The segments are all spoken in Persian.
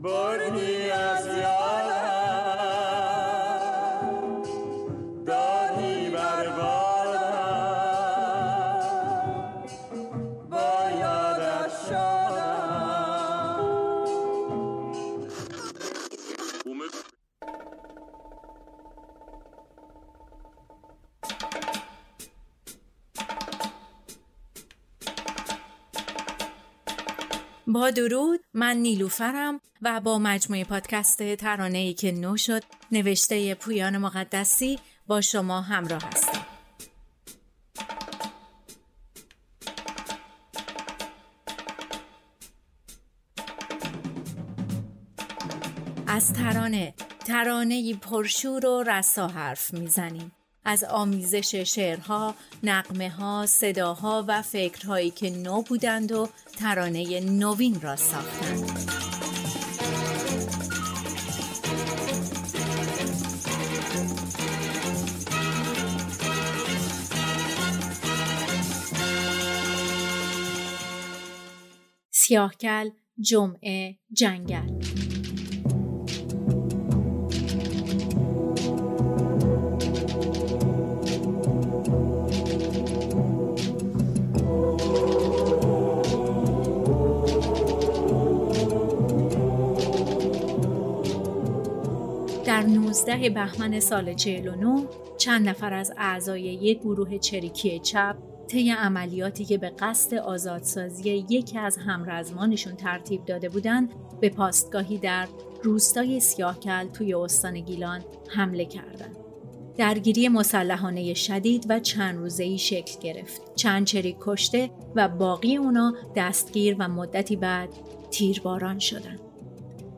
But he has. the با درود من نیلوفرم و با مجموعه پادکست ترانه ای که نو شد نوشته پویان مقدسی با شما همراه هستم. از ترانه ترانه پرشور و رسا حرف می‌زنیم. از آمیزش شعرها، نقمه ها، صداها و فکرهایی که نو بودند و ترانه نوین را ساختند. سیاهکل جمعه جنگل 19 بهمن سال 49 چند نفر از اعضای یک گروه چریکی چپ طی عملیاتی که به قصد آزادسازی یکی از همرزمانشون ترتیب داده بودند به پاستگاهی در روستای سیاهکل توی استان گیلان حمله کردند. درگیری مسلحانه شدید و چند روزه‌ای شکل گرفت. چند چریک کشته و باقی اونا دستگیر و مدتی بعد تیرباران شدند.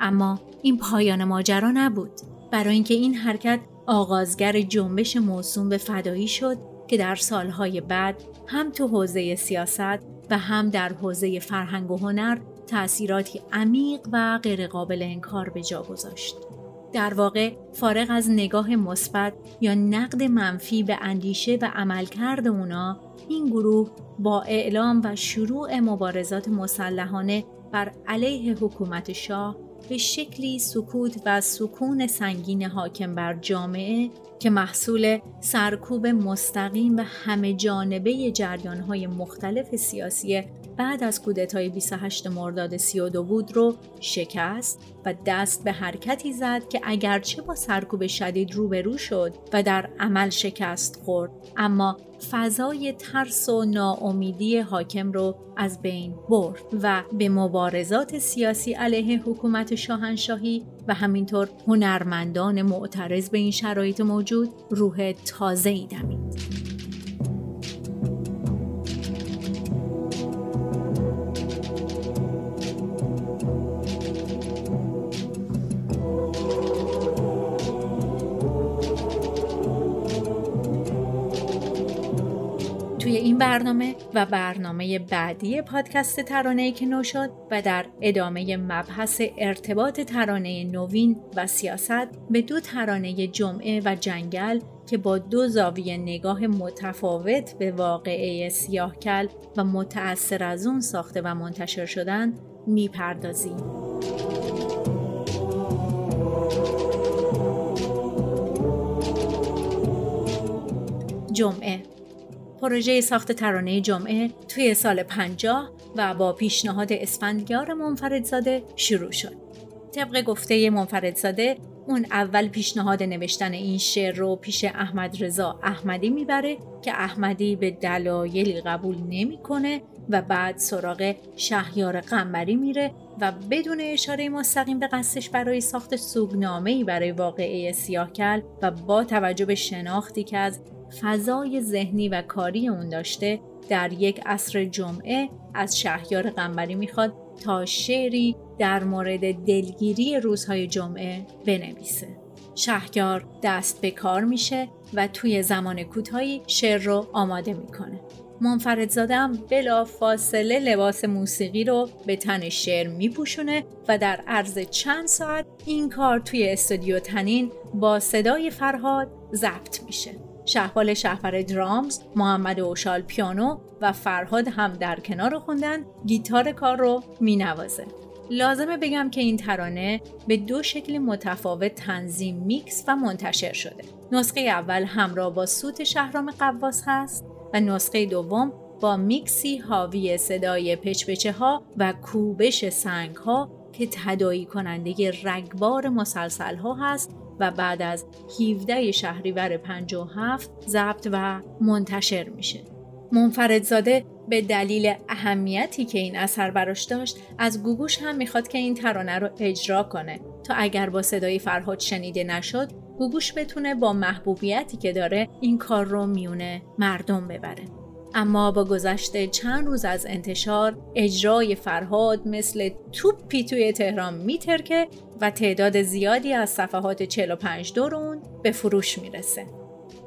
اما این پایان ماجرا نبود. برای اینکه این حرکت آغازگر جنبش موسوم به فدایی شد که در سالهای بعد هم تو حوزه سیاست و هم در حوزه فرهنگ و هنر تأثیراتی عمیق و غیرقابل انکار به جا گذاشت. در واقع فارغ از نگاه مثبت یا نقد منفی به اندیشه و عملکرد اونا این گروه با اعلام و شروع مبارزات مسلحانه بر علیه حکومت شاه به شکلی سکوت و سکون سنگین حاکم بر جامعه که محصول سرکوب مستقیم و همه جانبه جریانهای مختلف سیاسی بعد از کودتای 28 مرداد 32 بود رو شکست و دست به حرکتی زد که اگرچه با سرکوب شدید روبرو شد و در عمل شکست خورد. اما فضای ترس و ناامیدی حاکم رو از بین برد و به مبارزات سیاسی علیه حکومت شاهنشاهی و همینطور هنرمندان معترض به این شرایط موجود روح تازه‌ای دمید. توی این برنامه و برنامه بعدی پادکست ترانه که نو شد و در ادامه مبحث ارتباط ترانه نوین و سیاست به دو ترانه جمعه و جنگل که با دو زاویه نگاه متفاوت به واقعه سیاهکل و متأثر از اون ساخته و منتشر شدن می‌پردازیم. جمعه پروژه ساخت ترانه جمعه توی سال 50 و با پیشنهاد اسفندیار منفردزاده شروع شد. طبق گفته منفردزاده اون اول پیشنهاد نوشتن این شعر رو پیش احمد رضا احمدی می‌بره که احمدی به دلایلی قبول نمی‌کنه و بعد سراغ شهیار قنبری میره و بدون اشاره مستقیم به قصدش برای ساخت سوگنامه‌ای برای واقعه سیاهکل و با توجه به شناختی که از فضای ذهنی و کاری اون داشته در یک عصر جمعه از شهیار قنبری می‌خواد تا شعری در مورد دلگیری روزهای جمعه بنویسه. شهیار دست به کار میشه و توی زمان کوتاهی شعر رو آماده می‌کنه. منفرد هم بلا فاصله لباس موسیقی رو به تن شعر میپوشونه و در عرض چند ساعت این کار توی استودیو تنین با صدای فرهاد ضبط میشه. شهبال شهبر درامز، محمد اوشال پیانو و فرهاد هم در کنار خوندن گیتار کار رو مینوازه. لازمه بگم که این ترانه به دو شکل متفاوت تنظیم میکس و منتشر شده. نسخه اول همراه با سوت شهرام قواس هست و نسخه دوم با میکسی حاوی صدای پچپچه ها و کوبش سنگ ها که تدایی کننده رگبار مسلسل ها هست و بعد از 17 شهریور 57 ضبط و منتشر میشه. منفردزاده به دلیل اهمیتی که این اثر براش داشت از گوگوش هم می‌خواد که این ترانه رو اجرا کنه تا اگر با صدای فرهاد شنیده نشد گوگوش بتونه با محبوبیتی که داره این کار رو میونه مردم ببره اما با گذشته چند روز از انتشار اجرای فرهاد مثل توپی توی تهران میترکه و تعداد زیادی از صفحات 45 دور اون به فروش می‌رسه.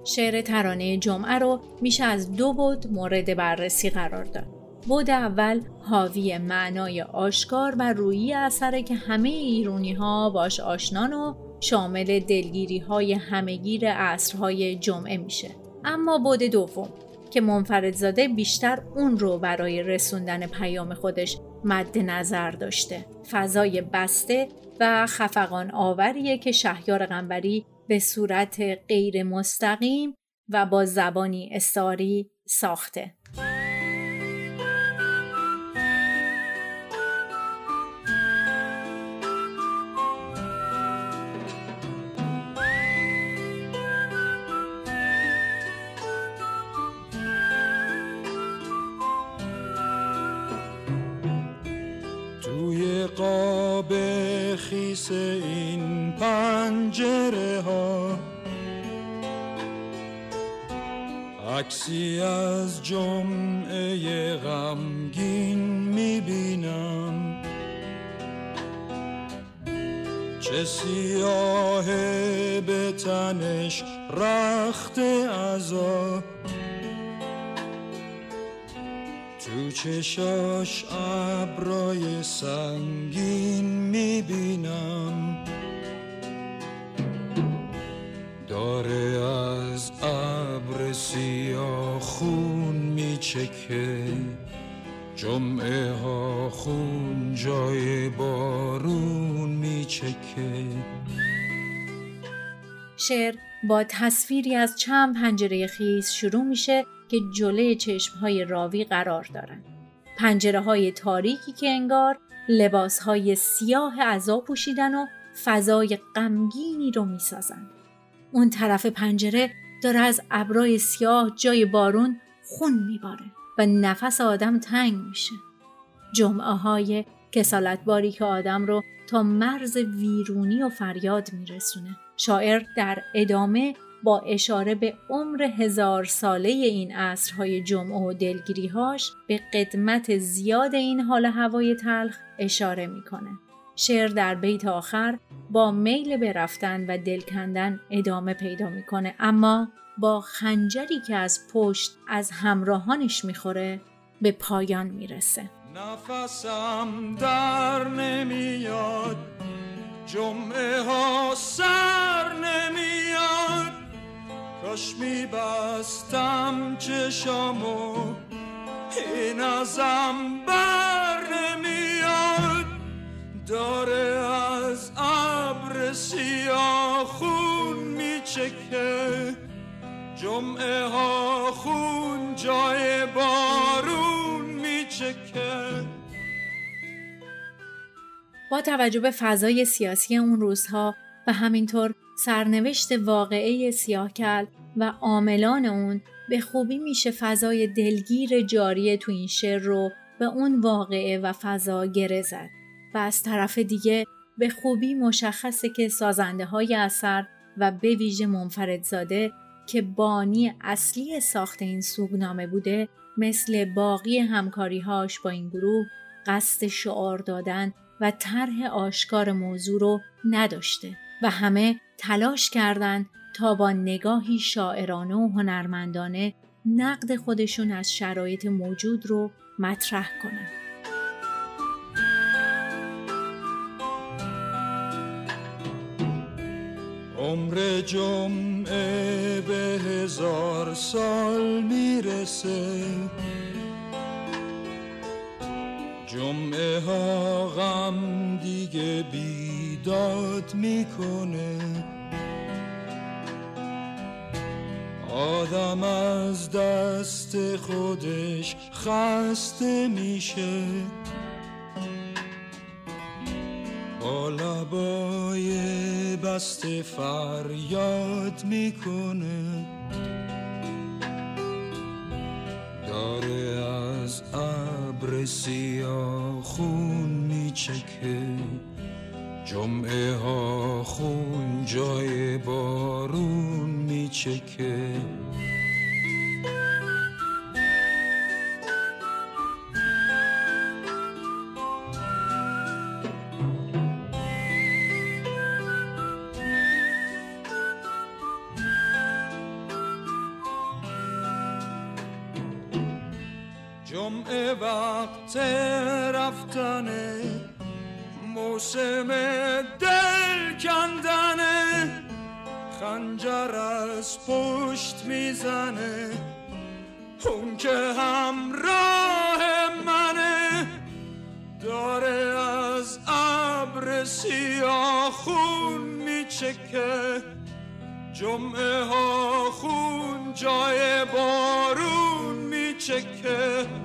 شعر ترانه جمعه رو میشه از دو بود مورد بررسی قرار داد. بود اول حاوی معنای آشکار و رویی اثره که همه ایرونی ها باش آشنان و شامل دلگیری های همگیر عصرهای جمعه میشه. اما بود دوم که منفردزاده بیشتر اون رو برای رسوندن پیام خودش مد نظر داشته. فضای بسته و خفقان آوریه که شهیار قنبری به صورت غیر مستقیم و با زبانی استاری ساخته. عکسی از جمعه غمگین می‌بینم. چه سیاه به تنش رخت ازا تو چشاش ابرای سنگین می‌بینم. میچکه جمعه ها خون جای بارون میچکه شعر با تصویری از چند پنجره خیز شروع میشه که جلوی های راوی قرار دارند. پنجره های تاریکی که انگار لباس های سیاه عذا پوشیدن و فضای غمگینی رو می‌سازن. اون طرف پنجره داره از ابرای سیاه جای بارون خون میباره و نفس آدم تنگ میشه. جمعه های کسالت باری که آدم رو تا مرز ویرونی و فریاد میرسونه. شاعر در ادامه با اشاره به عمر هزار ساله این عصرهای جمعه و دلگیریهاش به قدمت زیاد این حال هوای تلخ اشاره می‌کنه. شعر در بیت آخر با میل به رفتن و دل کندن ادامه پیدا می‌کنه اما با خنجری که از پشت از همراهانش می‌خوره به پایان می‌رسه. نفسم در نمیاد جمعه ها سر نمیاد. کاش میبستم چشامو این ازم بر نمیاد. داره از ابر سیاه خون میچکه. جمعه ها خون جای بارون میچکه. با توجه به فضای سیاسی اون روزها و همینطور سرنوشت واقعه سیاهکل و عاملان اون به خوبی میشه فضای دلگیر جاری تو این شعر رو به اون واقعه و فضا گره زد. و از طرف دیگه به خوبی مشخصه که سازنده های اثر و به ویژه منفردزاده که بانی اصلی ساخت این سوگنامه بوده مثل باقی همکاریهاش با این گروه قصد شعار دادن و طرح آشکار موضوع رو نداشته و همه تلاش کردند تا با نگاهی شاعرانه و هنرمندانه نقد خودشون از شرایط موجود رو مطرح کنند. عمر جمعه به هزار سال می‌رسه. جمعه ها غم دیگه بیداد می‌کنه. آدم از دست خودش خسته میشه. با لبای بسته فریاد می‌کنه. داره از ابر سیاه خون میچکه. جمعه ها خون جای بارون میچکه. جمعه وقت رفتنه موسم دل کندنه خنجر از پشت می‌زنه. اون که همراه منه داره از ابر سیاه خون میچکه. جمعه ها خون جای بارون میچکه.